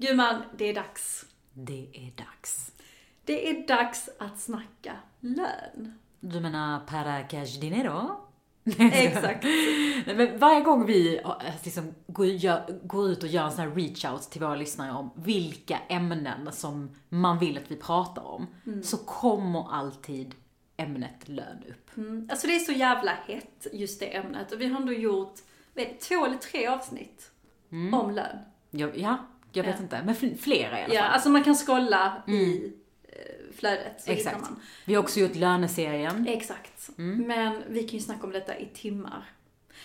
Gumman, det är dags. Det är dags. Det är dags att snacka lön. Du menar para cash dinero? Exakt. Nej, men varje gång vi eh, liksom går, ut och gör en sån här reach out till våra lyssnare om vilka ämnen som man vill att vi pratar om, så kommer alltid ämnet lön upp. Mm. Alltså det är så jävla hett, just det ämnet. Och vi har ändå gjort, vet, två eller tre avsnitt om lön. Jag, ja, jag vet Ja. inte, men fl- flera i alla Ja, fall. alltså man kan scrolla i eh, flödet Exakt. Vi har också gjort löneserien. Exakt. Men vi kan ju snacka om detta i timmar.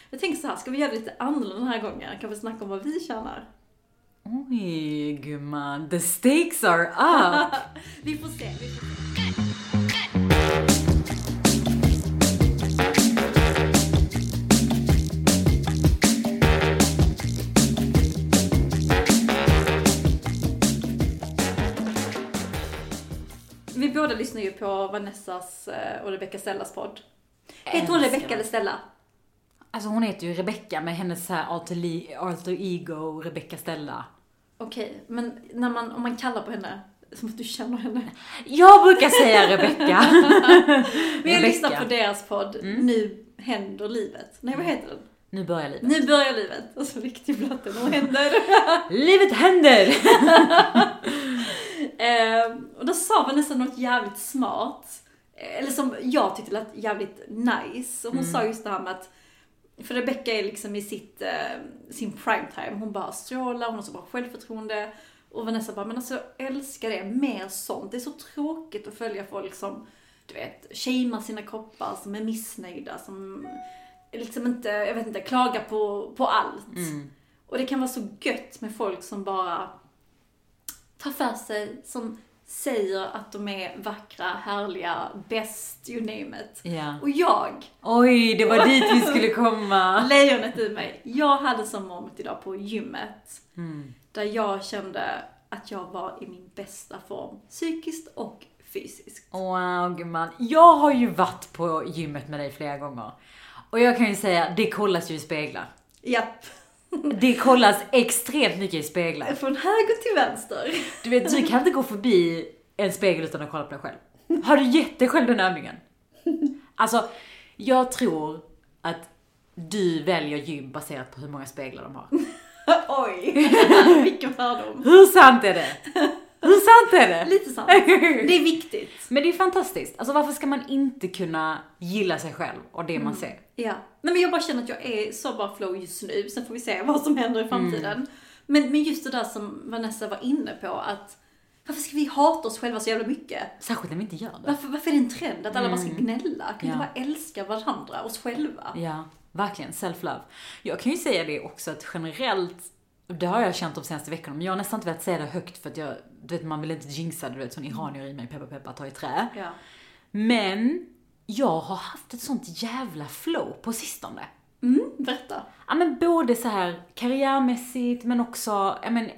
Jag tänker så här, ska vi göra det lite annorlunda den här gången? Kan vi snacka om vad vi tjänar? Oj, gumman, the stakes are up! Vi får se, vi får se. Lyssnar ju på Vanessas eh, och Rebecca Stellas podd. Heter hon. Rebecca eller Stella? Alltså hon heter ju Rebecca med hennes så här alter, ego, Rebecca Stella. Okej, men när man, om man kallar på henne, som att du känner henne. Jag brukar säga Rebecca. Men jag lyssnar på deras podd, Nu händer livet. Nej, vad heter den? Nu börjar livet. Nu börjar livet. Och så riktigt blatten, vad händer? Livet händer! Ehm, och då sa Vanessa något jävligt smart. Eh, Eller som jag tyckte lät jävligt nice. Och hon sa just det här med att, för Rebecca är liksom i sitt, eh, sin primetime. Hon bara strålar, hon har så bra självförtroende. Och Vanessa bara, men alltså jag älskar det, mer sånt. Det är så tråkigt att följa folk som, du vet, shamear sina kroppar, som är missnöjda, som liksom inte, jag vet inte, klagar på, på allt. Och det kan vara så gött med folk som bara tar för sig, som säger att de är vackra, härliga, bäst, you name it. Ja. Och jag, Oj, det var dit vi skulle komma. lejonet i mig, jag hade som moment idag på gymmet. Mm. Där jag kände att jag var i min bästa form, psykiskt och fysiskt. Wow, gumman. Jag har ju varit på gymmet med dig flera gånger. Och jag kan ju säga, det kollas ju i speglar. Japp. Det kollas extremt mycket i speglar. Från höger till vänster. Du vet, du kan inte gå förbi en spegel utan att kolla på dig själv. Har du gett dig själv den övningen? Alltså, jag tror att du väljer gym baserat på hur många speglar de har. Oj, vilken fördom. Hur sant är det? Hur sant är det? Lite sant. Det är viktigt. Men det är fantastiskt. Alltså varför ska man inte kunna gilla sig själv och det man ser? Ja. Nej men jag bara känner att jag är så bra flow just nu, sen får vi se vad som händer i framtiden. Men, men just det där som Vanessa var inne på, att varför ska vi hata oss själva så jävla mycket? Särskilt när vi inte gör det. Varför, varför är det en trend att alla bara ska gnälla? Kan vi Ja. bara älska varandra, oss själva? Ja, verkligen. Self-love. Jag kan ju säga det också att generellt, det har jag känt de senaste veckorna, men jag har nästan inte velat säga det högt för att jag, du vet man vill inte jinxa det, du vet sån iranier i mig, peppa peppa, ta i trä. Ja. Men, jag har haft ett sånt jävla flow på sistone. Mm, berätta. Ja men både så här karriärmässigt men också, jag men,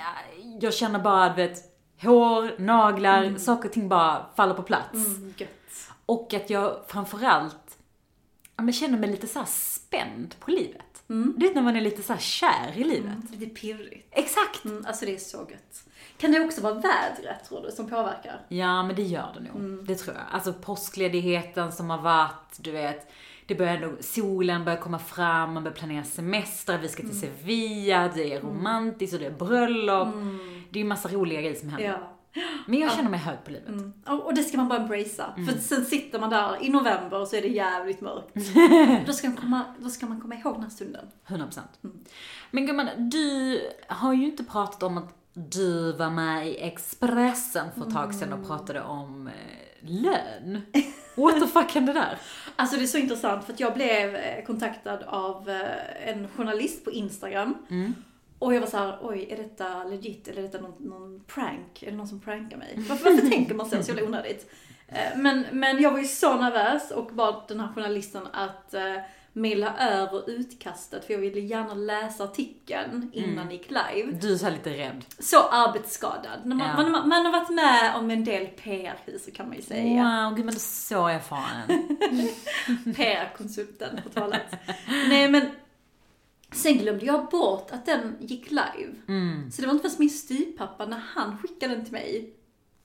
jag känner bara, du vet, hår, naglar, saker och ting bara faller på plats. Mm. Och att jag framförallt, ja men känner mig lite så här spänd på livet. Du vet när man är lite så här kär i livet. Lite pirrigt. Exakt! Mm, alltså det är så gött. Kan det också vara vädret tror du, som påverkar? Ja men det gör det nog. Det tror jag. Alltså påskledigheten som har varit, du vet. Det börjar ändå, solen börjar komma fram, man börjar planera semestrar, vi ska till Sevilla, det är romantiskt och det är bröllop. Det är ju massa roliga grejer som händer. Ja. Men jag känner mig hög på livet. Mm. Och det ska man bara embracea. För sen sitter man där i november och så är det jävligt mörkt. då, ska man komma, då ska man komma ihåg den här stunden. 100%. Men gumman, du har ju inte pratat om att du var med i Expressen för ett tag sedan och pratade om eh, lön. What the fuck hände där? Alltså det är så intressant för att jag blev eh, kontaktad av eh, en journalist på Instagram. Mm. Och jag var så här: oj, är detta legit eller är detta någon, någon prank? Är det någon som prankar mig? Varför, varför tänker man så? Så jävla onödigt. Eh, Men, men jag var ju så nervös och bad den här journalisten att eh, mejla över utkastet för jag ville gärna läsa artikeln innan Mm. jag gick live. Du är så lite rädd. Så arbetsskadad. När man, Ja. man, man har varit med om en del PR-kriser kan man ju säga. Wow, gud men du är så erfaren. PR-konsulten på talet. Nej men, sen glömde jag bort att den gick live. Mm. Så det var inte först min styvpappa när han skickade den till mig,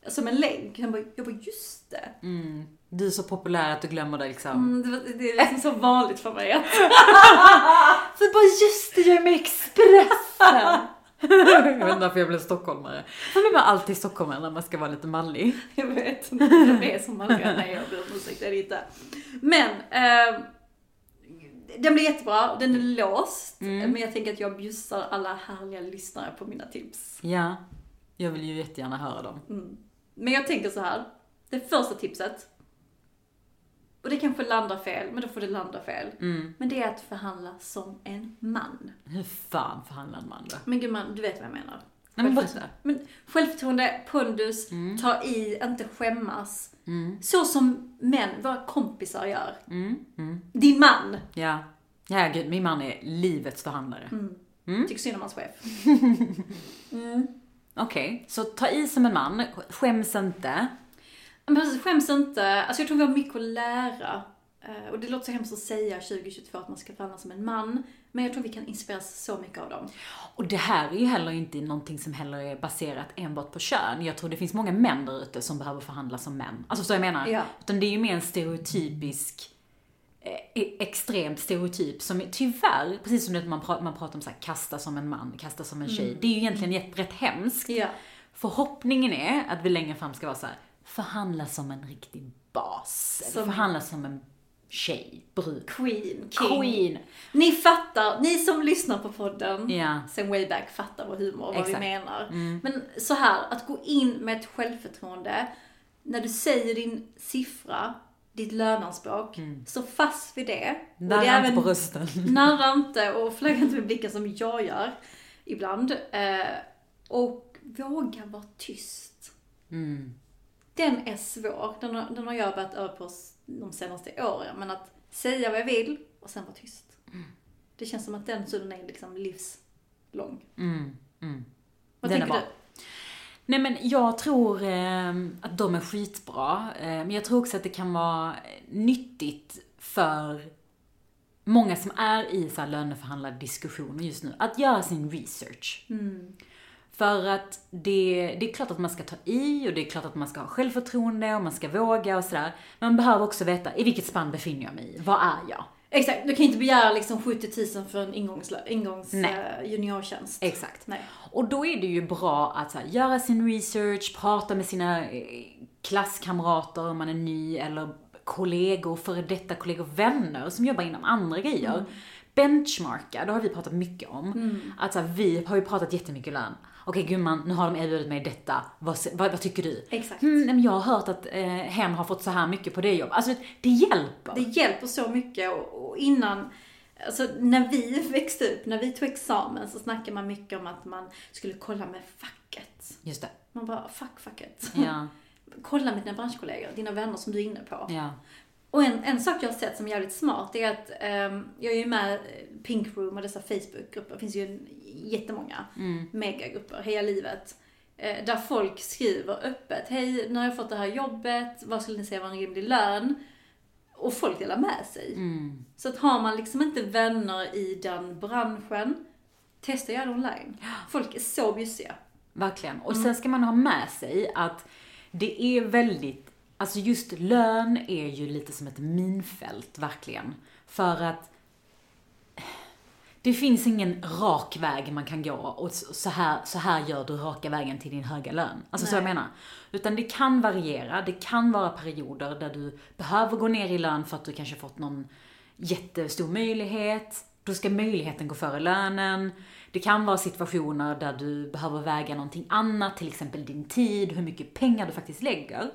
som en länk. Jag bara, jag bara just det. Mm. Du är så populär att du glömmer det liksom. Mm, det, var, det är liksom så vanligt för mig att... Så bara just det, jag är med i Expressen. jag vet inte varför jag blev stockholmare. För blir man alltid stockholmare när man ska vara lite manlig. Jag vet det är som man ska... Nej, jag ber om ursäkt, det är det inte. Men, eh, den blir jättebra, den är låst. Mm. Men jag tänker att jag bjussar alla härliga lyssnare på mina tips. Ja, jag vill ju jättegärna höra dem. Mm. Men jag tänker så här. det första tipset, och det kanske landar fel, men då får det landa fel. Mm. Men det är att förhandla som en man. Hur fan förhandlar man då? Men gumman, du vet vad jag menar. Nej men berätta. Men självförtroende, pondus, Mm. ta i, inte skämmas. Mm. Så som män, våra kompisar gör. Mm. Mm. Din man! Ja. Ja gud, min man är livets förhandlare. Mm. Mm. Tycker synd om hans chef. Okej, så ta i som en man, skäms inte. Men precis, skäms inte. Alltså jag tror vi har mycket att lära. Eh, Och det låter så hemskt att säga 2022 att man ska förhandla som en man. Men jag tror vi kan inspireras så mycket av dem. Och det här är ju heller inte någonting som heller är baserat enbart på kön. Jag tror det finns många män där ute som behöver förhandla som män. Alltså så jag menar. Ja. Utan det är ju mer en stereotypisk, eh, extremt stereotyp som är, tyvärr, precis som det man, pra- man pratar om så här, kasta som en man, kasta som en tjej. Det är ju egentligen rätt, rätt hemskt. Ja. Förhoppningen är att vi längre fram ska vara så här, förhandla som en riktig bas. Som- förhandla som en tjej, brud. Queen, king. Queen. Ni fattar, ni som lyssnar på podden Ja. sen way back fattar vår humor och vad vi menar. Mm. Men så här, att gå in med ett självförtroende. När du säger din siffra, ditt löneanspråk, stå fast vid det. Darra inte även- på rösten. Narra inte och flagga inte med blicken som jag gör ibland. Eh, och våga vara tyst. Mm. Den är svår. Den har, den har jag börjat öva på de senaste åren. Men att säga vad jag vill och sen vara tyst. Det känns som att den stunden är liksom livslång. Mm. Mm. Vad Den tänker du? Nej men jag tror eh, att de är skitbra. Eh, men jag tror också att det kan vara nyttigt för många som är i så här löneförhandlade diskussioner just nu, att göra sin research. Mm. För att det, det är klart att man ska ta i och det är klart att man ska ha självförtroende och man ska våga och sådär. Men man behöver också veta, i vilket spann befinner jag mig i? Vad är jag? Exakt, du kan inte begära liksom 70 000 för en ingångs, ingångs Nej. eh, juniortjänst. Exakt. Nej. Och då är det ju bra att här, göra sin research, prata med sina eh, klasskamrater om man är ny, eller kollegor, före detta kollegor, vänner som jobbar inom andra grejer. Benchmarka, det har vi pratat mycket om. Att så här, vi har ju pratat jättemycket lön. Okej gumman, nu har de erbjudit mig detta. Vad, vad, vad tycker du? Exakt. Mm, men jag har hört att eh, hen har fått så här mycket på det jobbet. Alltså det hjälper. Det hjälper så mycket och, och innan, alltså när vi växte upp, när vi tog examen så snackade man mycket om att man skulle kolla med facket. Just det. Man bara, fuck facket. Ja, kolla med dina branschkollegor, dina vänner som du är inne på. ja. Och en, en sak jag har sett som är jävligt smart är att ehm, jag är ju med Pink Room och dessa Facebookgrupper. Det finns ju en, jättemånga Mm. megagrupper, Heja Livet. Eh, där folk skriver öppet, hej nu har jag fått det här jobbet, vad skulle ni säga var en rimlig lön? Och folk delar med sig. Mm. Så att har man liksom inte vänner i den branschen, testa det online. Folk är så bjussiga. Verkligen. Och sen ska man ha med sig att det är väldigt, alltså just lön är ju lite som ett minfält, verkligen. För att det finns ingen rak väg man kan gå och så här, så här gör du raka vägen till din höga lön. Alltså så jag Nej. menar. Utan det kan variera, det kan vara perioder där du behöver gå ner i lön för att du kanske fått någon jättestor möjlighet. Då ska möjligheten gå före lönen. Det kan vara situationer där du behöver väga någonting annat, till exempel din tid, hur mycket pengar du faktiskt lägger.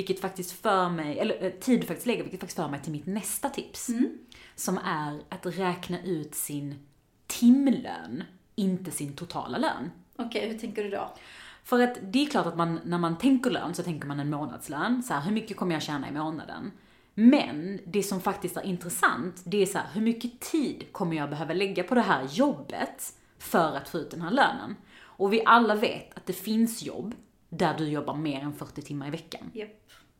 Vilket faktiskt för mig, eller eh, tid du faktiskt lägger, vilket faktiskt för mig till mitt nästa tips. Som är att räkna ut sin timlön, inte sin totala lön. Okej, hur tänker du då? För att det är klart att man, när man tänker lön så tänker man en månadslön. Så här, hur mycket kommer jag tjäna i månaden? Men det som faktiskt är intressant, det är så här, hur mycket tid kommer jag behöva lägga på det här jobbet för att få ut den här lönen? Och vi alla vet att det finns jobb där du jobbar mer än 40 timmar i veckan. Japp.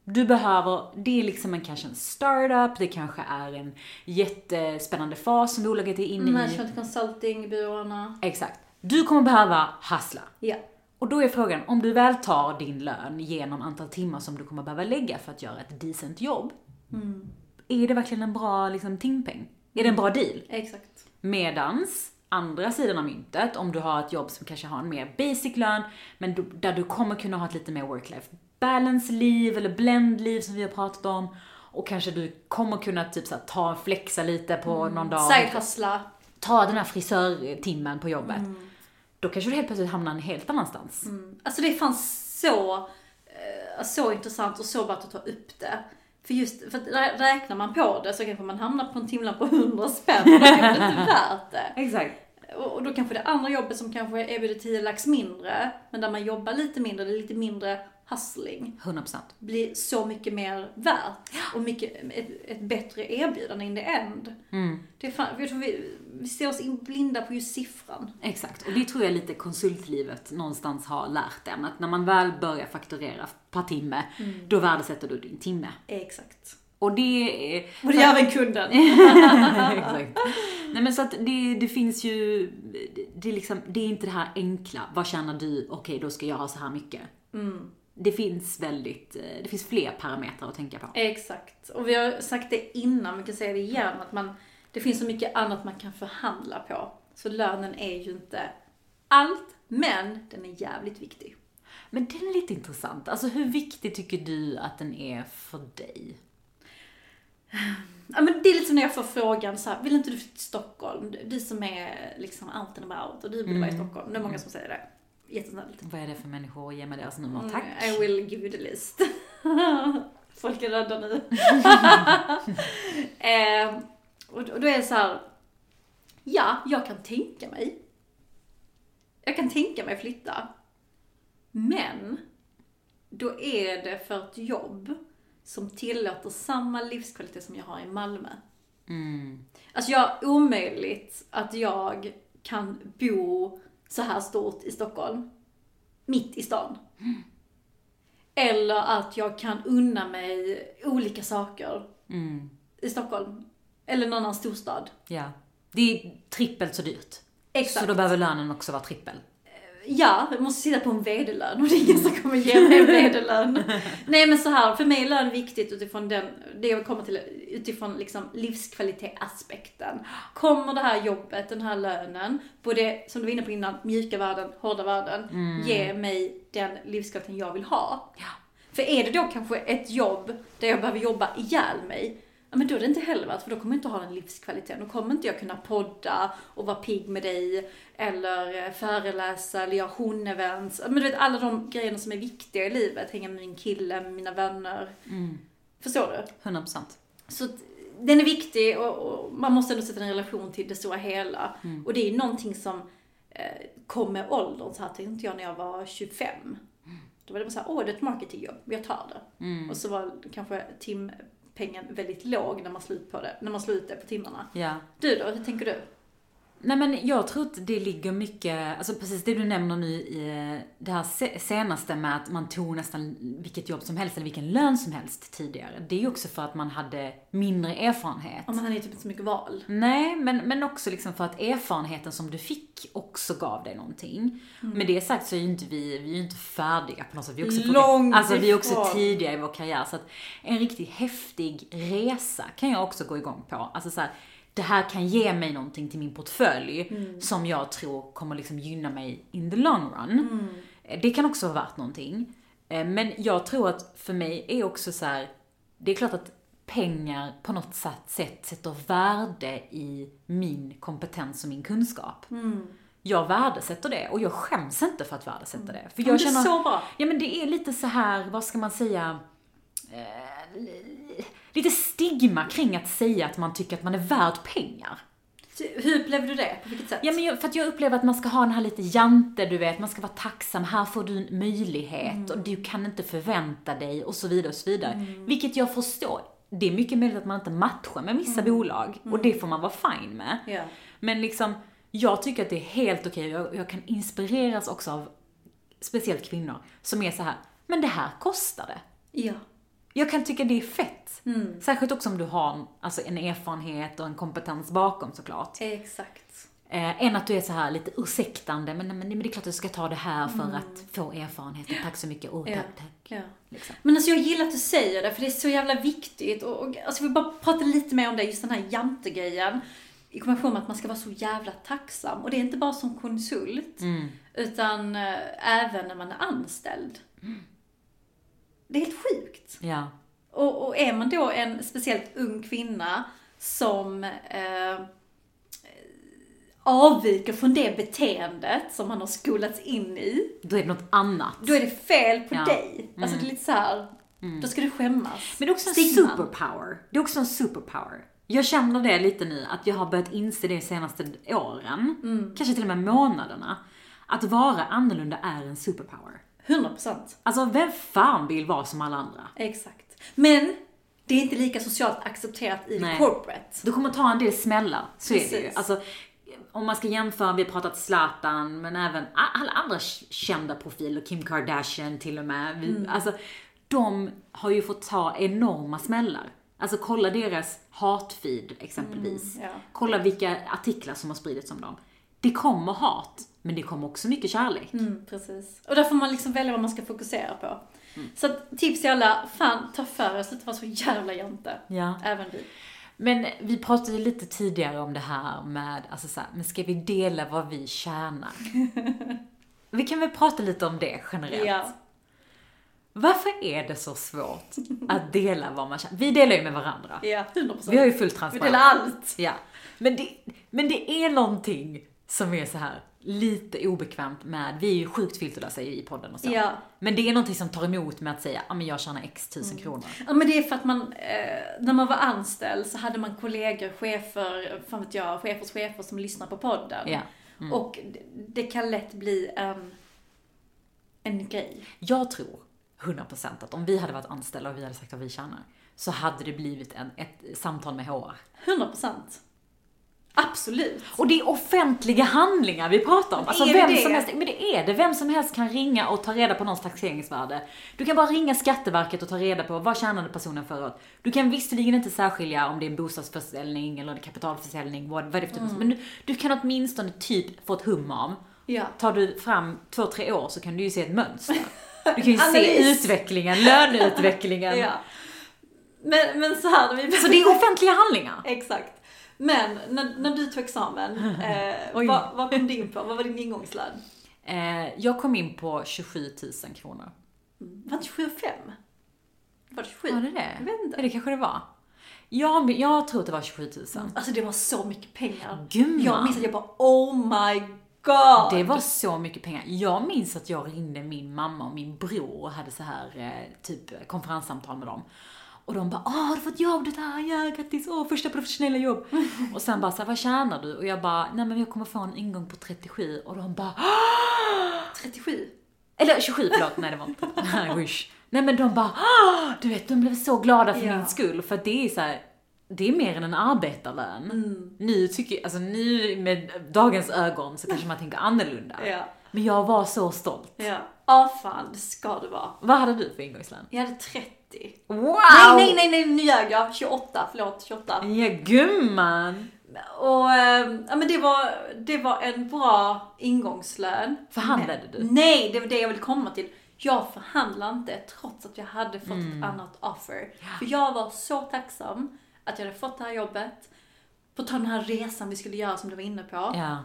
Du behöver, det är liksom en, kanske en startup, det kanske är en jättespännande fas som bolaget är inne i. Management consulting, byråerna. Exakt. Du kommer behöva hassla. Ja. Och då är frågan, om du väl tar din lön genom antal timmar som du kommer behöva lägga för att göra ett decent jobb. Är det verkligen en bra liksom, timpeng? Är det en bra deal? Exakt. Medans, andra sidan av myntet, om du har ett jobb som kanske har en mer basic lön, men du, där du kommer kunna ha ett lite mer work-life balance-liv, eller blend-liv som vi har pratat om. Och kanske du kommer kunna typ så här, ta flexa lite på någon dag. Side hustla. Ta den här frisörtimmen på jobbet. Då kanske du helt plötsligt hamnar en helt annanstans. Alltså det fanns så, eh, så intressant och så värt att ta upp det. För just, för räknar man på det så kanske man hamnar på en timlön på 100 spänn. och Då är det inte värt det. Exakt. Och då kanske det andra jobbet som kanske erbjuder 10 lax mindre, men där man jobbar lite mindre, det är lite mindre hustling, 100%. blir så mycket mer värt. Och mycket, ett, ett bättre erbjudande in the end. Det är fan, jag tror vi, vi ser oss in blinda på just siffran. Exakt, och det tror jag lite konsultlivet någonstans har lärt en. Att när man väl börjar fakturera per timme, då värdesätter du din timme. Exakt. Och det är... Och det gör även kunden. Exakt. Nej men så att det, det finns ju, det, det, är liksom, det är inte det här enkla, vad tjänar du, okej då ska jag ha så här mycket. Det finns väldigt, eh, det finns fler parametrar att tänka på. Exakt. Och vi har sagt det innan, vi kan säga det igen, att man, det finns så mycket annat man kan förhandla på. Så lönen är ju inte allt, men den är jävligt viktig. Men den är lite intressant, alltså hur viktig tycker du att den är för dig? Ja, men det är lite som när jag får frågan så här, vill inte du flytta till Stockholm? Du- som är liksom out and about och du vill vara i Stockholm. Det är många som säger det. Jättesnällt. Vad är det för människor? Ge mig deras nummer, tack. Mm, I will give you the list. Folk är rädda nu. eh, och då och då är det så här. Ja, jag kan tänka mig. Jag kan tänka mig flytta. Men, då är det för ett jobb som tillåter samma livskvalitet som jag har i Malmö. Mm. Alltså jag, omöjligt att jag kan bo så här stort i Stockholm. Mitt i stan. Eller att jag kan unna mig olika saker Mm. i Stockholm. Eller någon annan storstad. Ja. Det är trippelt så dyrt. Exakt. Så då behöver lönen också vara trippel. Ja, jag måste sitta på en vd-lön och det är ingen som kommer ge mig en vd-lön. Nej men så här, för mig är lön viktigt utifrån den, det jag komma till, utifrån liksom livskvalitet-aspekten. Kommer det här jobbet, den här lönen, både som du var inne på innan, mjuka värden, hårda värden, ge mig den livskvaliteten jag vill ha. Ja. För är det då kanske ett jobb där jag behöver jobba ihjäl mig, ja men då är det inte heller värt, för då kommer jag inte ha den livskvaliteten. Då kommer inte jag kunna podda och vara pigg med dig, eller eh, föreläsa, eller göra hon-events. Men du vet alla de grejerna som är viktiga i livet, hänga med min kille, med mina vänner. Förstår du? 100%. Så den är viktig och, och man måste ändå sätta den i relation till det stora hela. Och det är ju någonting som eh, kom med åldern. Så här tänkte jag när jag var 25. Då var det bara såhär, åh det är ett marketingjobb, jag tar det. Och så var kanske timpengen väldigt låg när man slog ut på det, när man slog ut det på timmarna. Ja. Du då, hur tänker du? Nej men jag tror att det ligger mycket, alltså precis det du nämner nu i eh, det här se- senaste med att man tog nästan vilket jobb som helst eller vilken lön som helst tidigare. Det är ju också för att man hade mindre erfarenhet. Om man hade ju typ inte så mycket val. Nej, men, men också liksom för att erfarenheten som du fick också gav dig någonting. Med det sagt så är ju inte vi, vi är ju inte färdiga på något sätt. Vi är också Långt Alltså vi är också tidiga i vår karriär. Så att en riktigt häftig resa kan jag också gå igång på. Alltså så här, det här kan ge mig någonting till min portfölj som jag tror kommer liksom gynna mig in the long run. Det kan också vara värt någonting. Eh, Men jag tror att för mig är också så här, det är klart att pengar på något sätt, sätt sätter värde i min kompetens och min kunskap. Jag värdesätter det och jag skäms inte för att värdesätta det. För jag det är känner, så bra. Ja men det är lite så här, vad ska man säga, eh, lite stigma kring att säga att man tycker att man är värd pengar. Hur upplevde du det? På vilket sätt? Ja, men jag, för att jag upplever att man ska ha den här lite jante, du vet, man ska vara tacksam, här får du en möjlighet och du kan inte förvänta dig och så vidare och så vidare. Vilket jag förstår. Det är mycket möjligt att man inte matchar med vissa bolag och det får man vara fine med. Ja. Men liksom, jag tycker att det är helt okej. Jag, jag kan inspireras också av speciellt kvinnor som är så här, men det här kostar det. Ja. Jag kan tycka det är fett. Särskilt också om du har en- alltså, en erfarenhet och en kompetens bakom såklart. Exakt. Eh, än att du är så här lite ursäktande, men, men, men det är klart att du ska ta det här för att få erfarenheten. Tack så mycket. Oh, Ja. tack. Ja. Liksom. Men alltså jag gillar att du säger det, för det är så jävla viktigt. Och, och, alltså vi vill bara prata lite mer om det, just den här jantegrejen. I kombination med att man ska vara så jävla tacksam. Och det är inte bara som konsult, Mm. utan eh, även när man är anställd. Det är helt sjukt. Ja. Och, och är man då en speciellt ung kvinna som eh, avviker från det beteendet som man har skolats in i, Då är det något annat. då är det fel på Ja. dig. Alltså det är lite så här, då ska du skämmas. Men det är också en Stigman. superpower. Det är också en superpower. Jag känner det lite nu, att jag har börjat inse det de senaste åren, Mm. kanske till och med månaderna, att vara annorlunda är en superpower. 100%. Alltså, vem fan vill vara som alla andra? Exakt. Men det är inte lika socialt accepterat i Nej. corporate. Du kommer ta en del smällar, så är det ju. Precis. Alltså, om man ska jämföra, vi har pratat Zlatan, men även alla andra kända profiler, Kim Kardashian till och med. Mm. Alltså, de har ju fått ta enorma smällar. Alltså kolla deras hatfeed exempelvis. Mm, ja. Kolla vilka artiklar som har spridits om dem. Det kommer hat, men det kommer också mycket kärlek. Mm, precis. Och där får man liksom välja vad man ska fokusera på. Mm. Så tips till alla, fan ta för er, sluta vara så jävla jante. Ja. Även vi. Men vi pratade lite tidigare om det här med, alltså så här, men ska vi dela vad vi tjänar? vi kan väl prata lite om det generellt. Ja. Varför är det så svårt att dela vad man tjänar? Vi delar ju med varandra. Ja, 100%. Vi har ju full Vi transparens. delar allt. Ja. Men det, men det är någonting som är så här lite obekvämt med, vi är ju sjukt filterlösa i podden och så. Ja. Men det är någonting som tar emot med att säga, ja men jag tjänar x tusen Mm. kronor. Ja men det är för att man, eh, när man var anställd så hade man kollegor, chefer, fan vet jag, chefers chefer som lyssnar på podden. Ja. Och det, det kan lätt bli en, en grej. Jag tror 100% att om vi hade varit anställda och vi hade sagt vad vi tjänar, så hade det blivit en, ett samtal med HR. 100%. Absolut. Och det är offentliga handlingar vi pratar om. Alltså vem det? som helst, men det är det. Vem som helst kan ringa och ta reda på någons taxeringsvärde. Du kan bara ringa Skatteverket och ta reda på vad tjänade personen förra året. Du kan visserligen inte särskilja om det är en bostadsförsäljning eller en kapitalförsäljning, vad, vad är det för typ. Men du, du kan åtminstone typ få ett hum om. Ja. Tar du fram två, tre år så kan du ju se ett mönster. Du kan ju se utvecklingen, löneutvecklingen. ja. Men, men så här, vi... Så det är offentliga handlingar. Exakt. Men när, när du tog examen, eh, vad, vad kom du in på? Vad var din ingångslön? Eh, jag kom in på 27 000 kronor. Var det 27 5? Var det 27? Var det det? Jag vet inte. Ja, det kanske det var. Jag, jag tror att det var 27 000. Alltså det var så mycket pengar. Gumman. Jag minns att jag bara oh my god. Det var så mycket pengar. Jag minns att jag ringde min mamma och min bror och hade så här eh, typ konferenssamtal med dem. Och de bara, åh har du fått jobb? Det här, ja grattis, åh första professionella jobb. och sen bara så vad tjänar du? Och jag bara, nej men jag kommer få en ingång på 37. Och de bara, 37. eller 27 förlåt, nej det var inte, I wish. Nej men de bara, "Ah!" du vet de blev så glada för Ja. min skull. För att det är så här, det är mer än en arbetarlön. Mm. Nu tycker jag, alltså nu med dagens ögon så kanske man tänker annorlunda. Ja. Men jag var så stolt. Ja. Ja fan, det ska det vara. Vad hade du för ingångslön? Jag hade 30. Wow! Nej, nej, nej, nej, nu ljög jag. 28, förlåt, 28. Ja gumman! Och eh, ja, men det var, det var en bra ingångslön. Förhandlade Men- du? Nej, det var det jag ville komma till. Jag förhandlade inte trots att jag hade fått Mm. ett annat offer. För jag var så tacksam att jag hade fått det här jobbet. På ta den här resan vi skulle göra som du var inne på. Ja.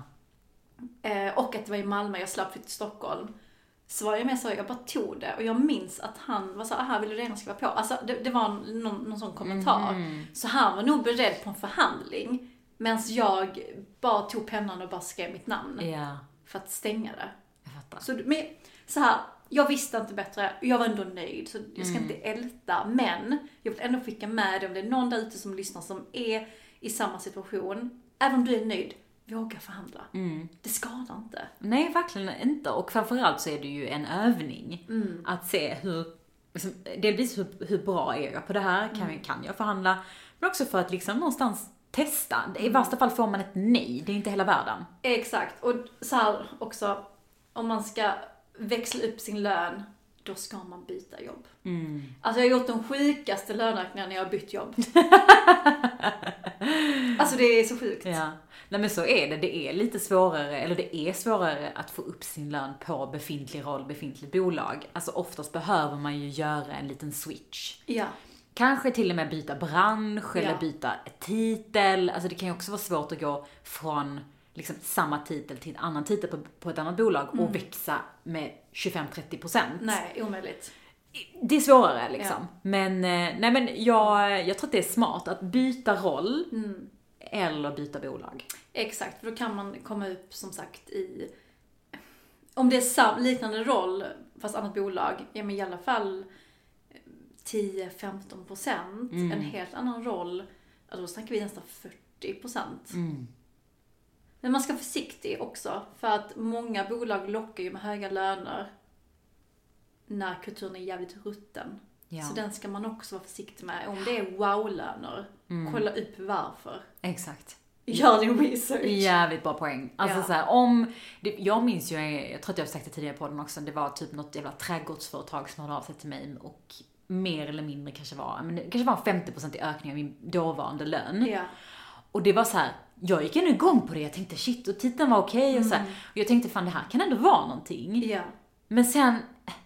Eh, och att det var i Malmö, jag slapp flytta till Stockholm. Så var jag med så, jag bara tog det. Och jag minns att han var så aha vill du redan skriva på? Alltså det, det var någon, någon sån kommentar. Mhm. Så han var nog beredd på en förhandling. Medan jag bara tog pennan och bara skrev mitt namn. Ja, För att stänga det. jag fattar. Så, men, så här, jag visste inte bättre, jag var ändå nöjd, så jag ska Mm. inte älta. Men jag vill ändå skicka med det om det är någon där ute som lyssnar som är i samma situation. Även om du är nöjd, våga förhandla. Mm. Det skadar inte. Nej, verkligen inte. Och framförallt så är det ju en övning. Mm. Att se hur, liksom, delvis hur, hur bra är jag på det här? Kan, Mm. kan jag förhandla? Men också för att liksom någonstans testa. I värsta fall får man ett nej, det är inte hela världen. Exakt, och så här också, om man ska växla upp sin lön, då ska man byta jobb. Alltså jag har gjort de sjukaste löneökningarna när jag har bytt jobb. alltså det är så sjukt. Ja. Nej men så är det, det är lite svårare, eller det är svårare att få upp sin lön på befintlig roll, befintligt bolag. Alltså oftast behöver man ju göra en liten switch. Ja. Kanske till och med byta bransch eller Ja. byta titel. Alltså det kan ju också vara svårt att gå från liksom samma titel till en annan titel på, på ett annat bolag och växa med 25-30%. Nej, omöjligt. Det är svårare liksom. Ja. Men, eh, nej men jag, jag tror att det är smart att byta roll Mm. eller byta bolag. Exakt, för då kan man komma upp som sagt i, om det är sam, liknande roll fast annat bolag, ja men i alla fall 10-15 procent. Mm. En helt annan roll, ja, då snackar vi nästan 40 procent. Mm. Men man ska vara försiktig också, för att många bolag lockar ju med höga löner när kulturen är jävligt rutten. Ja. Så den ska man också vara försiktig med. Om det är wow-löner, Mm. kolla upp varför. Exakt. Gör din research. Jävligt bra poäng. Alltså Ja. så här, om, det, jag minns ju, jag tror att jag har sagt det tidigare på den också, det var typ något jävla trädgårdsföretag som hörde av sig till mig och mer eller mindre kanske var, men det kanske var en 50% ökning av min dåvarande lön. Ja. Och det var så här, jag gick ändå igång på det, jag tänkte shit, och titeln var okej och så här, och jag tänkte fan det här kan ändå vara någonting. Ja. Men sen,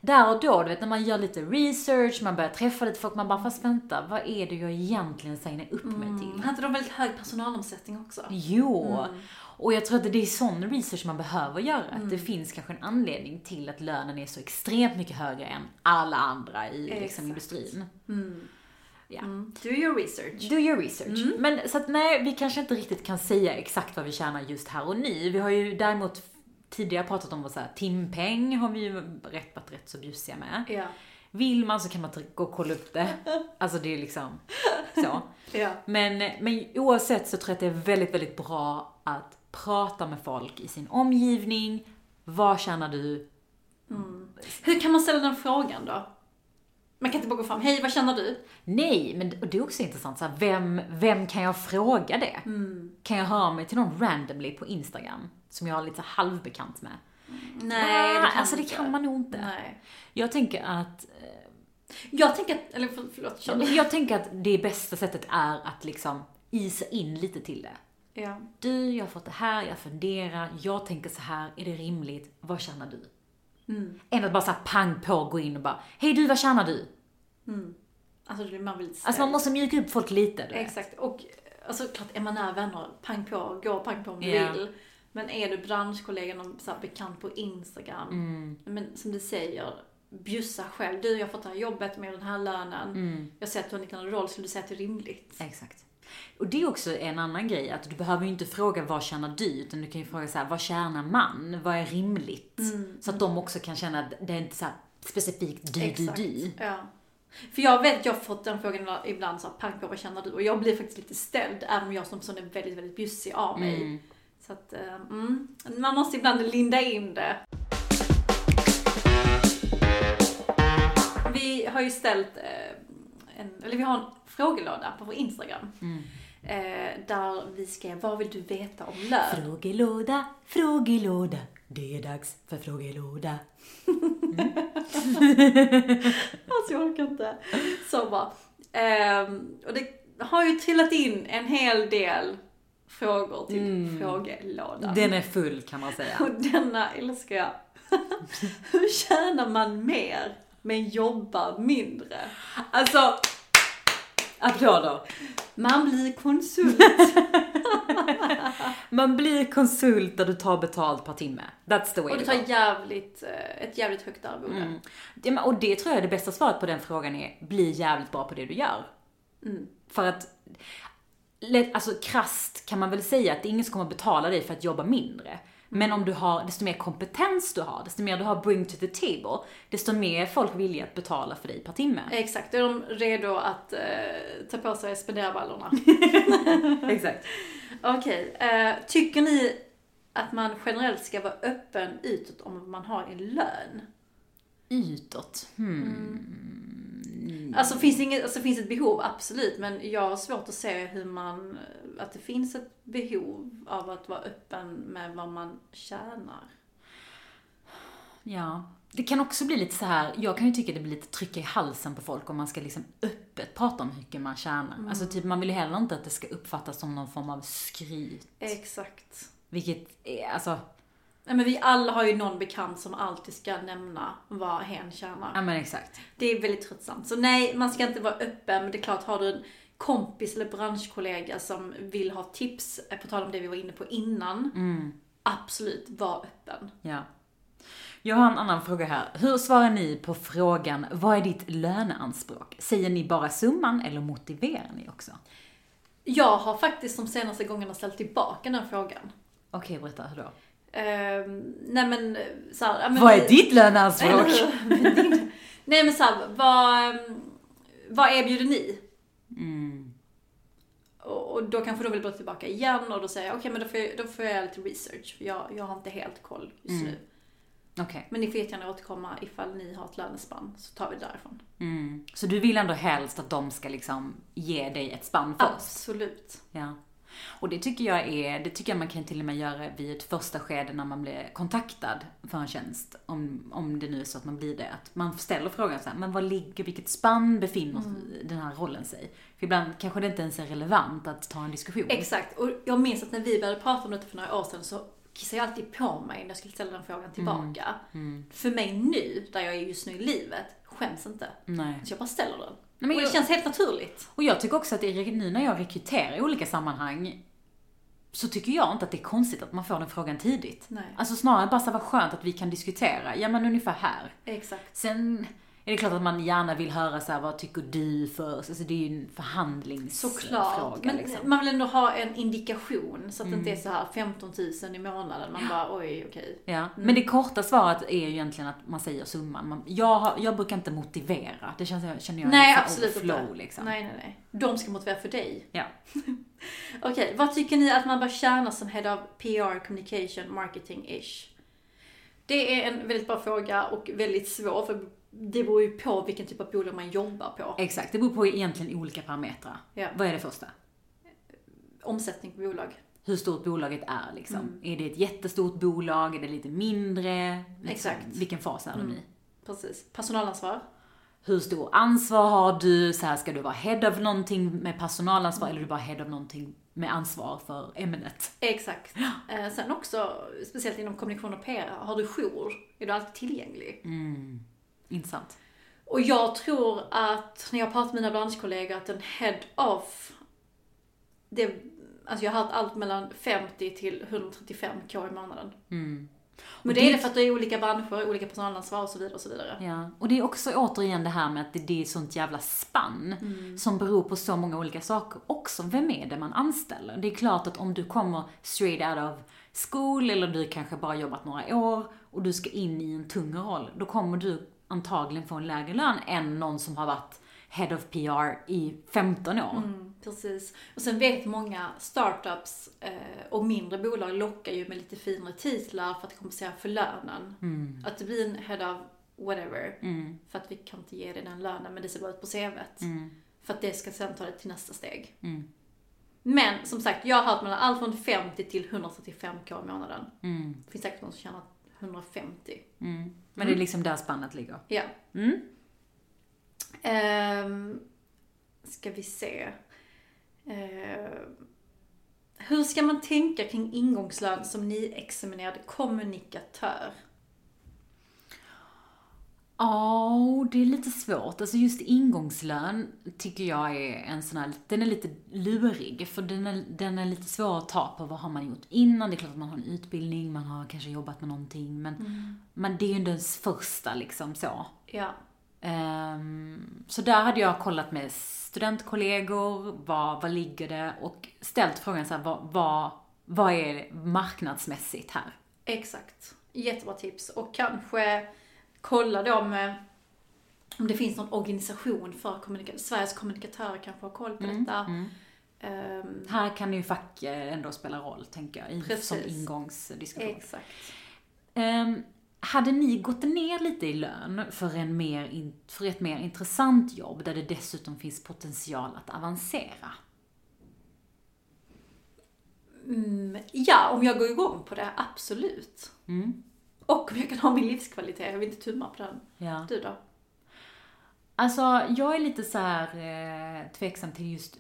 där och då, du vet när man gör lite research, man börjar träffa lite folk, man bara fast vänta, vad är det jag egentligen signar upp mig till? Hade de väldigt hög personalomsättning också? Jo. Och jag tror att det är sån research man behöver göra. Att det finns kanske en anledning till att lönen är så extremt mycket högre än alla andra i liksom, industrin. Ja. Mm. Do your research. Do your research. Men så att nej, vi kanske inte riktigt kan säga exakt vad vi tjänar just här och nu. Vi har ju däremot tidigare pratat om vad så här, timpeng har vi ju rätt varit rätt så bjussiga med. Ja. Vill man så kan man gå och kolla upp det. Alltså det är liksom så. Ja. Men, men oavsett så tror jag att det är väldigt, väldigt bra att prata med folk i sin omgivning. Vad tjänar du? Hur kan man ställa den frågan då? Man kan inte bara gå fram, hej vad känner du? Nej, men och det är också intressant. Så här, vem, vem kan jag fråga det? Kan jag höra mig till någon randomly på Instagram? Som jag är lite halvbekant med. Nej, Ah, det kan alltså det kan man nog inte. Nej. Jag tänker att Jag tänker att, eller för, förlåt, kör du? jag tänker att det bästa sättet är att liksom isa in lite till det. Ja. Du, jag har fått det här, jag funderar, jag tänker så här, är det rimligt? Vad tjänar du? Mm. Än att bara så här pang på gå in och bara, hej du, vad tjänar du? Alltså det blir man vill Alltså man måste mjuka upp folk lite. Du vet. Exakt, och alltså klart är man nära vänner, pang på, gå pang på om du Ja. vill. Men är du branschkollega, någon så här bekant på Instagram, Mm. men som du säger, bjussa själv. Du, jag har fått det här jobbet med den här lönen. Mm. Jag ser att du har en liknande roll, skulle du säga att det är rimligt? Exakt. Och det är också en annan grej, att du behöver ju inte fråga vad tjänar du, utan du kan ju fråga så här, vad tjänar man? Vad är rimligt? Mm. Så att de också kan känna att det är inte så specifikt du, Exakt. du, du. Ja. För jag vet, jag har fått den frågan ibland, så här, pang på, vad känner du? Och jag blir faktiskt lite ställd, även om jag som person är väldigt, väldigt bjussig av mig. Mm. Så att, eh, mm, man måste ibland linda in det. Vi har ju ställt, eh, en, eller vi har en frågelåda på vår Instagram. Mm. Eh, där vi skrev, vad vill du veta om lön? Frågelåda, frågelåda, det är dags för frågelåda. Alltså jag orkar inte. Så bra. Ehm, och det har ju trillat in en hel del frågor till frågelådan. Den är full kan man säga. Och denna älskar jag. Hur tjänar man mer men jobbar mindre? Alltså, applåder. Man blir konsult. Man blir konsult där du tar betalt per timme. That's the way Och du tar jävligt, eh, ett jävligt högt arvode. Mm. Det, och det tror jag är det bästa svaret på den frågan är, bli jävligt bra på det du gör. Mm. För att, alltså krasst kan man väl säga att det är ingen som kommer betala dig för att jobba mindre. Men om du har, desto mer kompetens du har, desto mer du har bring to the table, desto mer folk villiga att betala för dig per timme. Exakt, då är de redo att eh, ta på sig spenderbrallorna. Exakt. Okej, eh, tycker ni att man generellt ska vara öppen utåt om man har i lön? Utåt. Hmm. Alltså finns inget, alltså finns ett behov, absolut, men jag har svårt att se hur man, att det finns ett behov av att vara öppen med vad man tjänar. Ja. Det kan också bli lite så här, jag kan ju tycka det blir lite trycka i halsen på folk om man ska liksom öppet prata om hur mycket man tjänar. Alltså typ, man vill ju heller inte att det ska uppfattas som någon form av skryt. Exakt. Vilket är, alltså, Nej men vi alla har ju någon bekant som alltid ska nämna vad hen tjänar. ja men exakt. Det är väldigt tröttsamt. Så nej, man ska inte vara öppen, men det är klart, har du en kompis eller branschkollega som vill ha tips, eh, på tal om det vi var inne på innan, absolut, var öppen. Ja. Jag har en annan fråga här. Hur svarar ni på frågan, vad är ditt löneanspråk? Säger ni bara summan eller motiverar ni också? Jag har faktiskt de senaste gångerna ställt tillbaka den frågan. Okej, berätta, hur då? Ehm, nej men så här, men Vad är ditt löneanspråk? Nej men såhär, vad, vad erbjuder ni? Mm. Och, och då kanske de vill gå tillbaka igen och då säger jag okej men då får jag, då får jag göra lite research för jag, jag har inte helt koll just nu. Okej. Men ni får jättegärna återkomma ifall ni har ett lönespann så tar vi det därifrån. Mm. Så du vill ändå helst att de ska liksom ge dig ett spann först? Absolut. Ja. Och det tycker jag är, det tycker jag man kan till och med göra vid ett första skede när man blir kontaktad för en tjänst. Om, om det nu är så att man blir det. Att man ställer frågan så här, men vad ligger, vilket spann befinner den här rollen sig? För ibland kanske det inte ens är relevant att ta en diskussion. Exakt. Och jag minns att när vi började prata om detta för några år sedan så kissade jag alltid på mig när jag skulle ställa den frågan tillbaka. För mig nu, där jag är just nu i livet, skäms inte. Nej. Så jag bara ställer den. Men och det jag- känns helt naturligt. Och jag tycker också att det nu när jag rekryterar i olika sammanhang så tycker jag inte att det är konstigt att man får den frågan tidigt. Nej. Alltså snarare bara så vad skönt att vi kan diskutera. Ja men ungefär här. Exakt. Sen är det klart att man gärna vill höra så här, vad tycker du först? Alltså det är ju en förhandlingsfråga. Såklart. Men liksom. man vill ändå ha en indikation så att det inte är så här 15 000 i månaden. Man bara oj, okej. Ja, men det korta svaret är ju egentligen att man säger summan. Man, jag, jag brukar inte motivera. Det känns, känner jag Nej, absolut inte. liksom. Nej, nej, nej. De ska motivera för dig. Ja. Okej, vad tycker ni att man bör tjäna som Head of PR, Communication, Marketing-ish? Det är en väldigt bra fråga och väldigt svår för det beror ju på vilken typ av bolag man jobbar på. Exakt, det beror på egentligen olika parametrar. Ja. Vad är det första? Omsättning på bolag. Hur stort bolaget är liksom. Mm. Är det ett jättestort bolag? Är det lite mindre? Liksom, Exakt. Mm. Vilken fas är de i? Precis. Personalansvar. Hur stor ansvar har du? Så här, ska du vara head of någonting med personalansvar eller är du bara head of någonting med ansvar för ämnet? Exakt. Eh, sen också, speciellt inom kommunikation och PR, har du jour, är du alltid tillgänglig. Mm. Intressant. Och jag tror att, när jag pratar med mina branschkollegor, att en head of, det, alltså jag har hört allt mellan 50 till 135k i månaden. Mm. Men det är det- det för att det är olika branscher, olika personalansvar och så vidare och så vidare. Ja, och det är också återigen det här med att det, det är sånt jävla spann Mm. som beror på så många olika saker. Också, vem är det man anställer? Det är klart att om du kommer straight out of school eller du kanske bara jobbat några år och du ska in i en tung roll, då kommer du antagligen få en lägre lön än någon som har varit head of PR i 15 år. Mm, precis. Och sen vet många startups eh, och mindre bolag lockar ju med lite finare titlar för att kompensera för lönen. Mm. Att det blir en head of whatever. Mm. För att vi kan inte ge dig den lönen, men det ser bra ut på CVt. Mm. För att det ska sen ta dig till nästa steg. Mm. Men som sagt, jag har hört mellan allt från 50 till 135k i månaden. Mm. Det finns säkert någon som tjänar 150. Mm. Men det är liksom där spannet ligger. Ja. Mm. Ehm, ska vi se. Ehm, hur ska man tänka kring ingångslön som nyexaminerad kommunikatör? Ja, det är lite svårt. Alltså just ingångslön tycker jag är en sån här, den är lite lurig. För den är, den är lite svår att ta på vad har man gjort innan. Det är klart att man har en utbildning, man har kanske jobbat med någonting. Men, men det är ju inte ens första liksom så. Ja. Ehm, så där hade jag kollat med studentkollegor, vad, vad ligger det? Och ställt frågan så här, vad, vad, vad är marknadsmässigt här? Exakt. Jättebra tips. Och kanske kolla då med om det finns någon organisation för kommunika- Sveriges kommunikatörer kanske har koll på Mm, detta. Ehm, Här kan ju fack eh, ändå spela roll, tänker jag, i- Precis. som ingångsdiskussion. exakt. Ehm, hade ni gått ner lite i lön för, en mer för ett mer intressant jobb där det dessutom finns potential att avancera? Mm, ja, om jag går igång på det, absolut. Mm. Och om jag kan ha min livskvalitet, jag vill inte tumma på den. Ja. Du då? Alltså, jag är lite så här eh, tveksam till just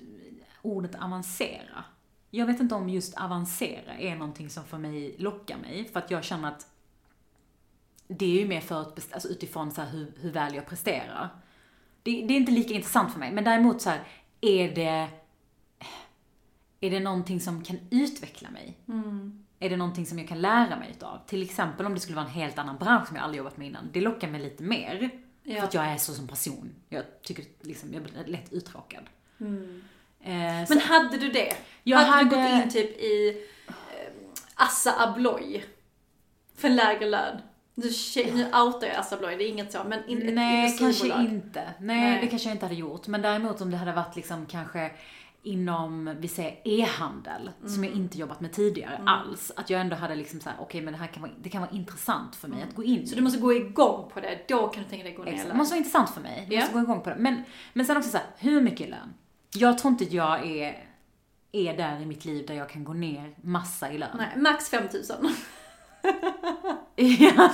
ordet avancera. Jag vet inte om just avancera är någonting som för mig lockar mig, för att jag känner att det är ju mer förutbest- alltså utifrån så hur, hur väl jag presterar. Det, det är inte lika intressant för mig, men däremot så här, är det är det någonting som kan utveckla mig? Är det någonting som jag kan lära mig utav? Till exempel om det skulle vara en helt annan bransch som jag aldrig jobbat med innan. Det lockar mig lite mer. Ja. För att jag är så som person. Jag tycker liksom, jag blir lätt uttråkad. Eh, Men så, hade du det? Jag hade, du hade- gått in typ i eh, Assa Abloy för en lägre lön? Nu, nu outar jag Assa Abloy, det är inget så, men in, nej, kanske inte. Nej, Nej. det kanske jag inte hade gjort. Men däremot om det hade varit liksom kanske inom, vi säger e-handel, som Mm. jag inte jobbat med tidigare alls. Att jag ändå hade liksom såhär, okej men det här kan vara, det kan vara intressant för mig att gå in Mm. Så du måste gå igång på det, då kan du tänka dig gå ner Exakt. Det måste vara intressant för mig. Jag Ja. måste gå igång på det. Men, men sen också så här, hur mycket lön? Jag tror inte att jag är, är där i mitt liv där jag kan gå ner massa i lön. Nej, max 5000. Ja,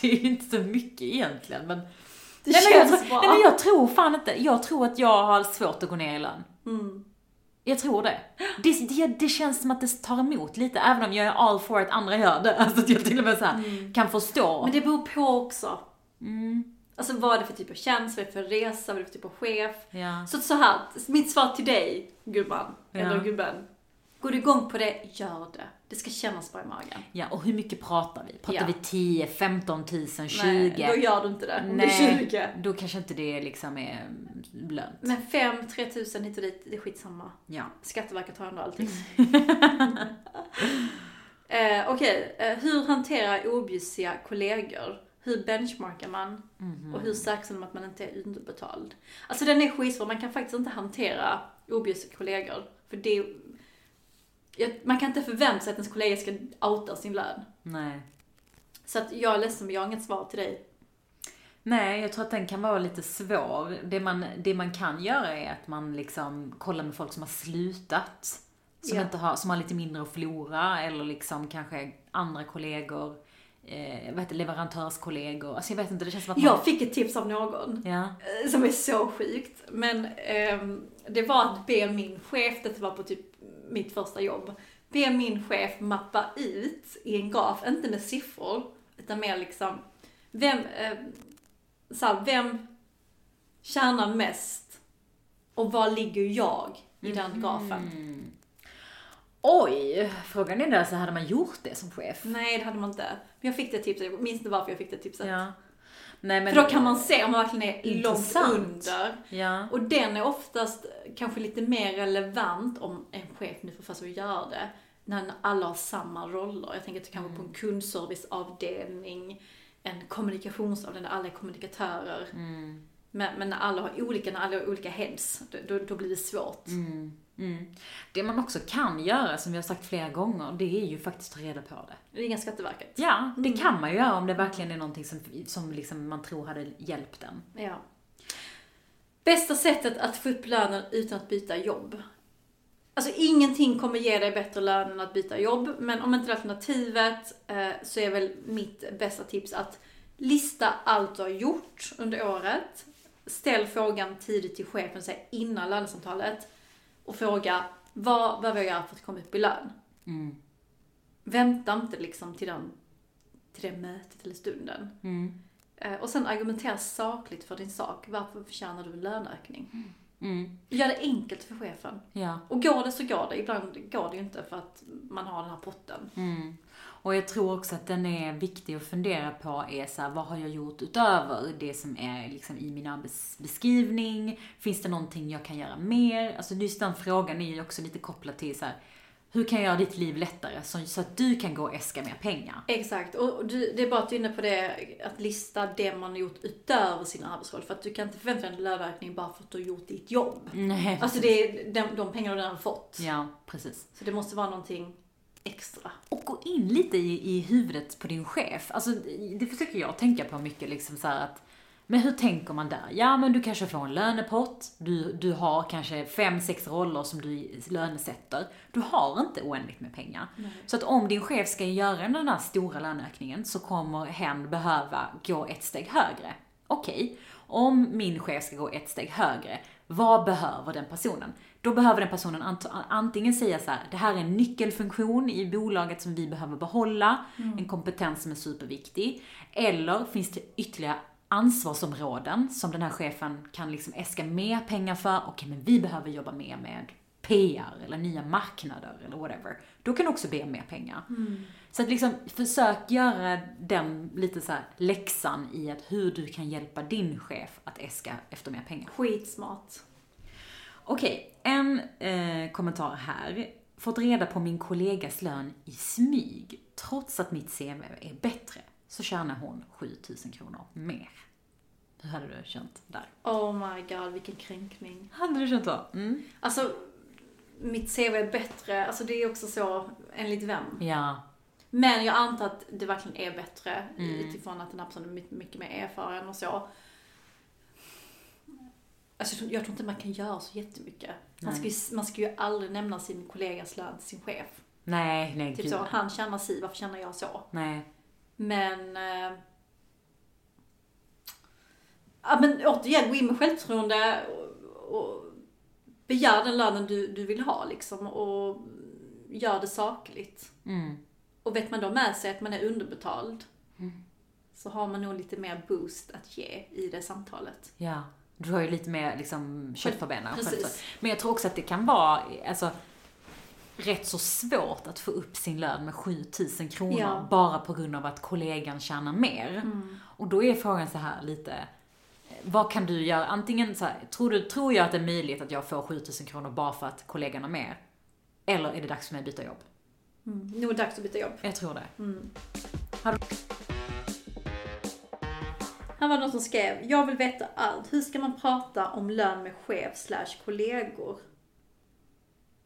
det är ju inte så mycket egentligen men... Det nej, men jag, bra. nej men jag tror fan inte, jag tror att jag har svårt att gå ner i lön. Mm. Jag tror det. Det, det. det känns som att det tar emot lite, även om jag är all for att andra gör det. Alltså att jag till och med så här, kan förstå. Mm. Men det beror på också. Mm. Alltså vad är det för typ av tjänst, vad är det för resa, vad är det för typ av chef? Ja. Så så här, mitt svar till dig, gumman, Ja. eller gubben. Går du igång på det, gör det. Det ska kännas bra i magen. ja, och hur mycket pratar vi? Pratar Ja. vi 10, 15 000, 20? Nej, då gör du inte det. Om det är 20. då kanske inte det liksom är lönt. Men 5 3 tusen hit och dit, det är skitsamma. Ja. Skatteverket har ändå allting. eh, Okej, eh, hur hanterar objussiga kollegor? Hur benchmarkar man? Mhm. Och hur säkerställer man att man inte är underbetald? Alltså den är skitsvår, man kan faktiskt inte hantera objussiga kollegor. För det man kan inte förvänta sig att ens kollega ska outa sin lön. Nej. Så att jag är ledsen, men jag har inget svar till dig. Nej, jag tror att den kan vara lite svår. Det man, det man kan göra är att man liksom kollar med folk som har slutat. Som, Ja. inte har, som har lite mindre att förlora eller liksom kanske andra kollegor, eh, vad heter leverantörskollegor. Alltså jag vet inte, det känns som att man... Jag fick ett tips av någon. Ja. eh, Som är så sjukt. Men ehm, det var att be min chef, det var på typ mitt första jobb, be min chef mappa ut i en graf, inte med siffror, utan mer liksom, vem, eh, så här, vem tjänar mest och var ligger jag i den grafen? Mm. Oj, frågan är där så hade man gjort det som chef? Nej, det hade man inte. Men jag fick det tipset, jag minns inte varför jag fick det tipset. Ja. Nej, men, För då kan man se om man verkligen är Intressant. långt under. Ja. Och den är oftast kanske lite mer relevant om en chef nu får för sig att göra det, när alla har samma roller. Jag tänker att kanske på en kundserviceavdelning, en kommunikationsavdelning där alla är kommunikatörer. Mm. Men, men när alla har olika, när alla har olika heads, då, då, blir det svårt. Mm. Mm. Det man också kan göra, som vi har sagt flera gånger, det är ju faktiskt att ta reda på det. Det är inga Skatteverket. Ja, det kan man ju göra om det verkligen är någonting som, som liksom man tror hade hjälpt en. Ja. Bästa sättet att få upp lönen utan att byta jobb. Alltså ingenting kommer ge dig bättre lön än att byta jobb, men om inte det är alternativet eh, så är väl mitt bästa tips att lista allt du har gjort under året. Ställ frågan tidigt till chefen, säg innan lönesamtalet. Och fråga, vad behöver jag göra för att komma upp i lön? Mm. Vänta inte liksom till, den, till det mötet eller stunden. Mm. Eh, Och sen argumentera sakligt för din sak. Varför förtjänar du en löneökning? Mm. Gör det enkelt för chefen. Ja. Och går det så går det. Ibland går det ju inte för att man har den här potten. Mm. Och jag tror också att den är viktig att fundera på är så här, vad har jag gjort utöver det som är liksom i min arbetsbeskrivning? Finns det någonting jag kan göra mer? Alltså just den frågan är ju också lite kopplad till så här, hur kan jag göra ditt liv lättare så, att du kan gå och äska mer pengar? Exakt, och du, det är bara att du är inne på det, att lista det man har gjort utöver sin arbetsroll. För att du kan inte förvänta dig en löneökning bara för att du har gjort ditt jobb. Nej. Alltså det är de, de pengar du redan fått. Ja, precis. Så det måste vara någonting extra. Och gå in lite i, i huvudet på din chef. Alltså, det försöker jag tänka på mycket, liksom så här att men hur tänker man där? Ja, men du kanske får en lönepott, du, du har kanske fem, sex roller som du lönesätter. Du har inte oändligt med pengar. Nej. Så att om din chef ska göra den här stora löneökningen så kommer hen behöva gå ett steg högre. Okej, okay. om min chef ska gå ett steg högre, vad behöver den personen? Då behöver den personen ant antingen säga så här, det här är en nyckelfunktion i bolaget som vi behöver behålla, mm. en kompetens som är superviktig. Eller finns det ytterligare ansvarsområden som den här chefen kan liksom äska mer pengar för. Okej, okay, men vi behöver jobba mer med PR eller nya marknader eller whatever. Då kan du också be om mer pengar. Mm. Så att liksom försök göra den lite så här läxan i att hur du kan hjälpa din chef att äska efter mer pengar. Skitsmart. Okej, en eh, kommentar här. Fått reda på min kollegas lön i smyg, trots att mitt CV är bättre så tjänar hon 7000 kronor mer. Hur hade du känt där? Oh my god, vilken kränkning. Hade du känt så? Mm. Alltså, mitt CV är bättre, alltså det är också så, enligt vem? Ja. Men jag antar att det verkligen är bättre Mm. utifrån att den här personen är mycket, mycket mer erfaren och så. Alltså, jag tror- inte man kan göra så jättemycket. Man ska, ju, man ska ju aldrig nämna sin kollegas lön till sin chef. Nej, nej Typ gud. så, han tjänar si, varför tjänar jag så? Nej. Men... Eh, ja men återigen, gå in med självförtroende och, och begär den lönen du, du vill ha liksom och gör det sakligt. Mm. Och vet man då med sig att man är underbetald Mm. så har man nog lite mer boost att ge i det samtalet. Ja. Du har ju lite mer liksom kött på benen. Precis. Men jag tror också att det kan vara, alltså, rätt så svårt att få upp sin lön med 7000 kronor Ja. bara på grund av att kollegan tjänar mer. Och då är frågan så här lite, vad kan du göra? Antingen så här, tror, du, tror jag att det är möjligt att jag får 7000 kronor bara för att kollegan har mer? Eller är det dags för mig att byta jobb? Mm. Nu är det dags att byta jobb. Jag tror det. Mm. Här var någon som skrev, jag vill veta allt. Hur ska man prata om lön med chef slash kollegor?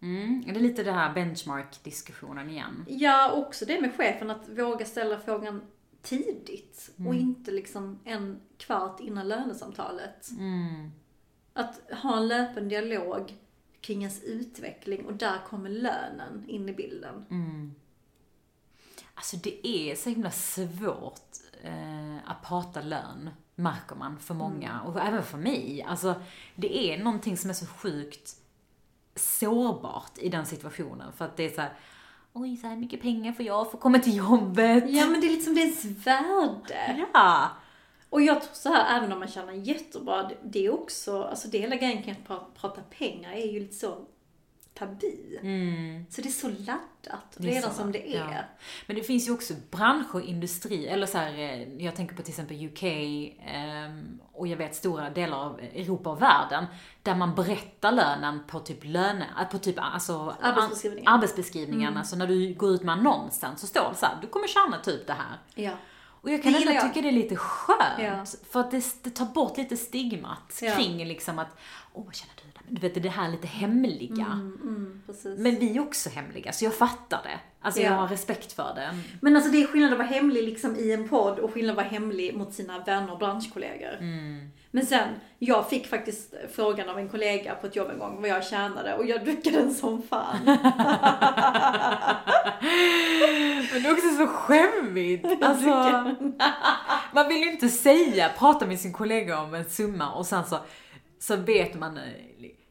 Mm, det är lite det här benchmark-diskussionen igen. Ja, också det med chefen, att våga ställa frågan tidigt och inte liksom en kvart innan lönesamtalet. Mm. Att ha en löpande dialog kring ens utveckling och där kommer lönen in i bilden. Mm. Alltså det är så himla svårt eh, att prata lön, märker man för många. Och även för mig. Alltså det är någonting som är så sjukt sårbart i den situationen. För att det är så här, oj så här mycket pengar får jag för att komma till jobbet. Ja, men det är liksom dess värde. Ja. Och jag tror så här, även om man tjänar jättebra, det- är också, alltså det hela grejen kring att pra- prata pengar är ju lite så tabu. Mm. Så det är så laddat Det redan så, som det är. ja. Men det finns ju också branscher och industri, eller så här, eh, jag tänker på till exempel UK ehm, och jag vet stora delar av Europa och världen, där man berättar lönen på typ löne, äh, på typ alltså Arbetsbeskrivningen. arbetsbeskrivningen. Alltså när du går ut med annonsen så står det så här, du kommer tjäna typ det här. Ja. Och jag kan jag. tycka det är lite skönt, Ja. för att det, det tar bort lite stigmat kring liksom att, åh vad känner du? Du vet, det här lite hemliga. Mm, mm. Men vi är också hemliga, så jag fattar det. Alltså Ja. jag har respekt för det. Men alltså det är skillnad att vara hemlig liksom i en podd och skillnad att vara hemlig mot sina vänner och branschkollegor. Mm. Men sen, jag fick faktiskt frågan av en kollega på ett jobb en gång vad jag tjänade och jag duckade den som fan. Men det är också så skämmigt. Alltså, man vill ju inte säga, prata med sin kollega om en summa och sen så, så vet man. Eh,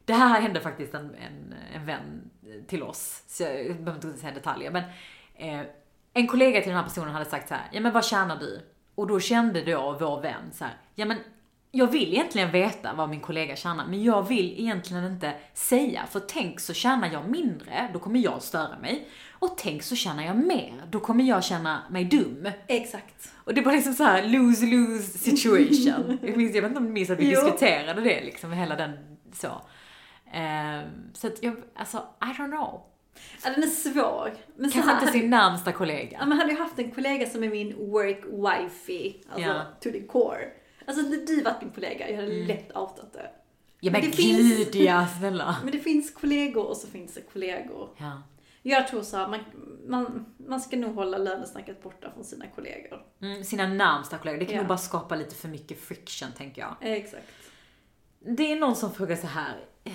det här hände faktiskt en, en, en vän till oss, så jag behöver inte säga detaljer. Men eh, en kollega till den här personen hade sagt så här, ja men vad tjänar du? Och då kände då vår vän så här, ja men jag vill egentligen veta vad min kollega tjänar, men jag vill egentligen inte säga, för tänk så tjänar jag mindre, då kommer jag störa mig. Och tänk så tjänar jag mer, då kommer jag känna mig dum. Exakt. Och det var liksom så här lose-lose situation. jag, minns, jag vet inte om du minns att vi Jo. diskuterade det liksom, hela den så. Ehm, så att jag, alltså, I don't know. Ja, den är svår. Men Kanske inte sin närmsta Ja, kollega. men hade jag haft en kollega som är min work wifey, alltså Ja. to the core. Alltså hade du varit min kollega, jag hade lätt outat det. Ja men det gud finns- ja, snälla. Men det finns kollegor och så finns det kollegor. Ja. Jag tror så här, man, man, man ska nog hålla lönesnacket borta från sina kollegor. Mm, sina närmsta kollegor. Det kan Ja. nog bara skapa lite för mycket friction tänker jag. Eh, Exakt. Det är någon som frågar så här. eh,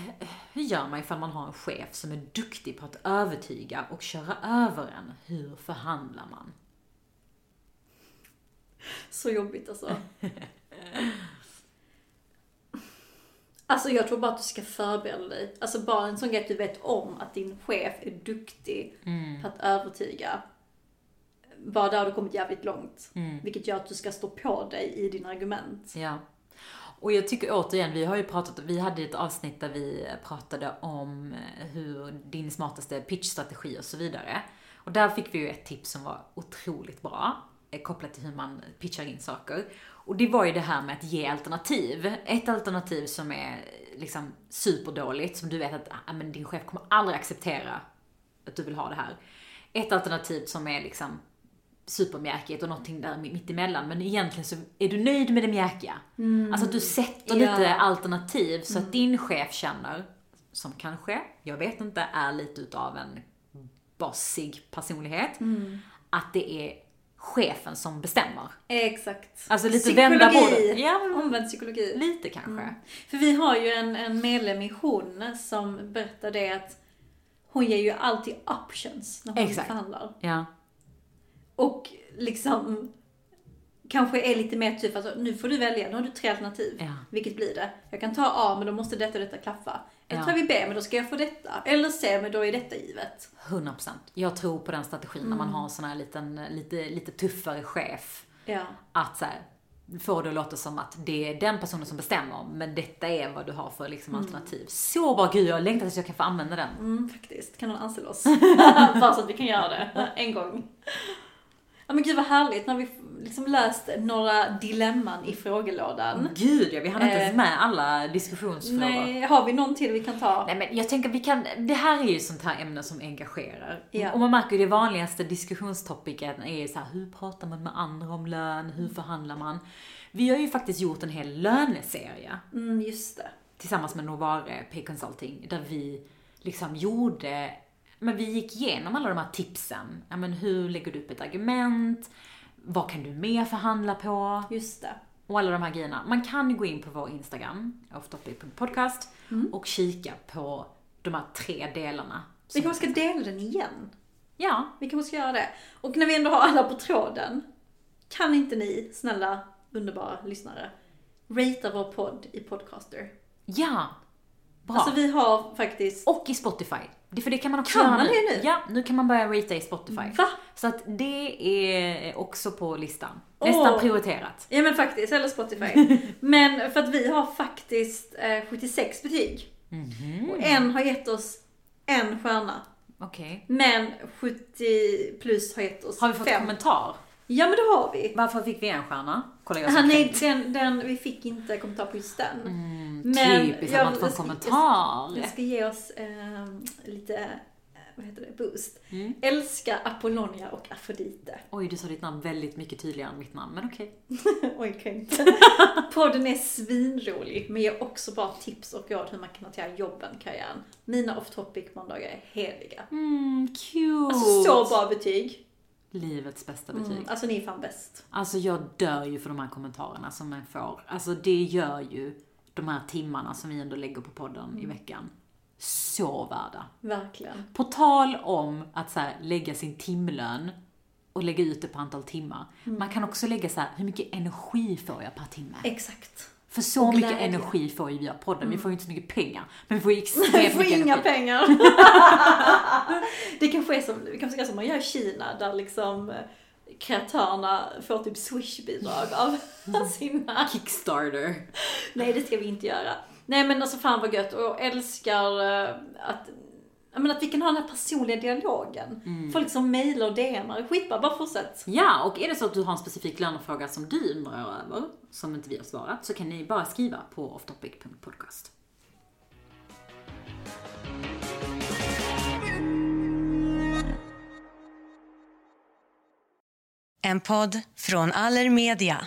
Hur gör man ifall man har en chef som är duktig på att övertyga och köra över en? Hur förhandlar man? Så jobbigt alltså. Alltså jag tror bara att du ska förbereda dig. Alltså bara en sån grej att du vet om att din chef är duktig på att övertyga. Bara där har du kommit jävligt långt. Vilket gör att du ska stå på dig i dina argument. Ja. Och jag tycker återigen, vi har ju pratat, vi hade ett avsnitt där vi pratade om eh, hur din smartaste pitchstrategi och så vidare. Och där fick vi ju ett tips som var otroligt bra, eh, kopplat till hur man pitchar in saker. Och det var ju det här med att ge alternativ. Ett alternativ som är liksom superdåligt, som du vet att ah, men din chef kommer aldrig acceptera att du vill ha det här. Ett alternativ som är liksom supermjäkigt och någonting där mitt emellan. Men egentligen så är du nöjd med det mjäkiga. Alltså att du sätter Ja. lite alternativ så att din chef känner, som kanske, jag vet inte, är lite utav en bossig personlighet. Att det är chefen som bestämmer. Exakt. Alltså lite vända på Psykologi. det. Ja, men- Omvänd psykologi. Lite kanske. För vi har ju en, en medlem i Hon som berättar det att hon ger ju alltid options när hon Exakt. förhandlar. Ja. Och liksom kanske är lite mer typ alltså, nu får du välja, nu har du tre alternativ. Ja. Vilket blir det? Jag kan ta A men då måste detta och detta klaffa. Eller Ja. tar vi B men då ska jag få detta. Eller C men då är detta givet. 100%. Jag tror på den strategin när man har en sån här liten, lite, lite tuffare chef. Ja. Att så här, får det att låta som att det är den personen som bestämmer, men detta är vad du har för liksom, alternativ. Så bra, gud jag längtar tills jag kan få använda den. Mm, faktiskt. Kan någon anställa oss? Bara så att vi kan göra det en gång. Ja men gud vad härligt när vi liksom löst några dilemman i frågelådan. Gud ja, vi hann inte ens Eh, med alla diskussionsfrågor. Nej. Nej, har vi någon till vi kan ta? men jag tänker vi kan, det här är ju sånt här ämne som engagerar. Ja. Och man märker ju det vanligaste diskussionstopiken är så här, hur pratar man med andra om lön, hur förhandlar man? Vi har ju faktiskt gjort en hel löneserie. Mm, just det. tillsammans med Novare Pay Consulting där vi liksom gjorde, men vi gick igenom alla de här tipsen. Ja men hur lägger du upp ett argument? Vad kan du mer förhandla på? Just det. Och alla de här grejerna. Man kan gå in på vår Instagram, offtopic.podcast, och kika på de här tre delarna. Vi kanske ska dela den igen. Ja, Vi kanske ska göra det. Och när vi ändå har alla på tråden, kan inte ni, snälla, underbara lyssnare, ratea vår podd i Podcaster? ja. Bra. Alltså vi har faktiskt... Och i Spotify. Det- För det kan man också Kan göra man det nu? Ja, nu kan man börja ratea i Spotify. Va? Så att det är också på listan. Nästan prioriterat. Ja men faktiskt, eller Spotify. men för att vi har faktiskt eh, 76 betyg. Mhm. Och en har gett oss en stjärna. Okej. Men 70 plus har gett oss Har vi fått fem. kommentar? Ja men det har vi. Varför fick vi en stjärna? Kolla jag Ah, som nej, den, den, vi fick inte kommentar på just den. Mm, Typiskt att man inte får en kommentar. Jag ska ge oss eh, lite, vad heter det, boost. Mm. Älska Apollonia och Afrodite. Oj, du sa ditt namn väldigt mycket tydligare än mitt namn, men okej. Oj, kan inte. Podden är svinrolig, men ger också bra tips och råd hur man kan hantera jobben, karriären. Mina off topic måndagar är heliga. Mm, cute. Alltså så bra betyg. Livets bästa betyg. Mm, alltså ni är fan bäst. Alltså jag dör ju för de här kommentarerna som man får. Alltså det gör ju de här timmarna som vi ändå lägger på podden i veckan så värda. Verkligen. På tal om att så här, lägga sin timlön och lägga ut det på antal timmar. Man kan också lägga så här, hur mycket energi får jag per timme? Exakt. För så Och mycket glädje. energi får ju vi av podden. Vi får ju inte så mycket pengar, men vi får ju extremt Vi får mycket inga energi. pengar. det kanske är som, det kanske ska som man gör i Kina, där liksom eh, kreatörerna får typ swish-bidrag av sina... Kickstarter. Nej, det ska vi inte göra. Nej men alltså fan vad gött och jag älskar eh, att men att vi kan ha den här personliga dialogen. Mm. Folk som mejlar och DMar, skitbra, bara fortsätt. Ja, och är det så att du har en specifik lönefråga som du undrar över, som inte vi har svarat, så kan ni bara skriva på offtopic.podcast. En podd från Allermedia.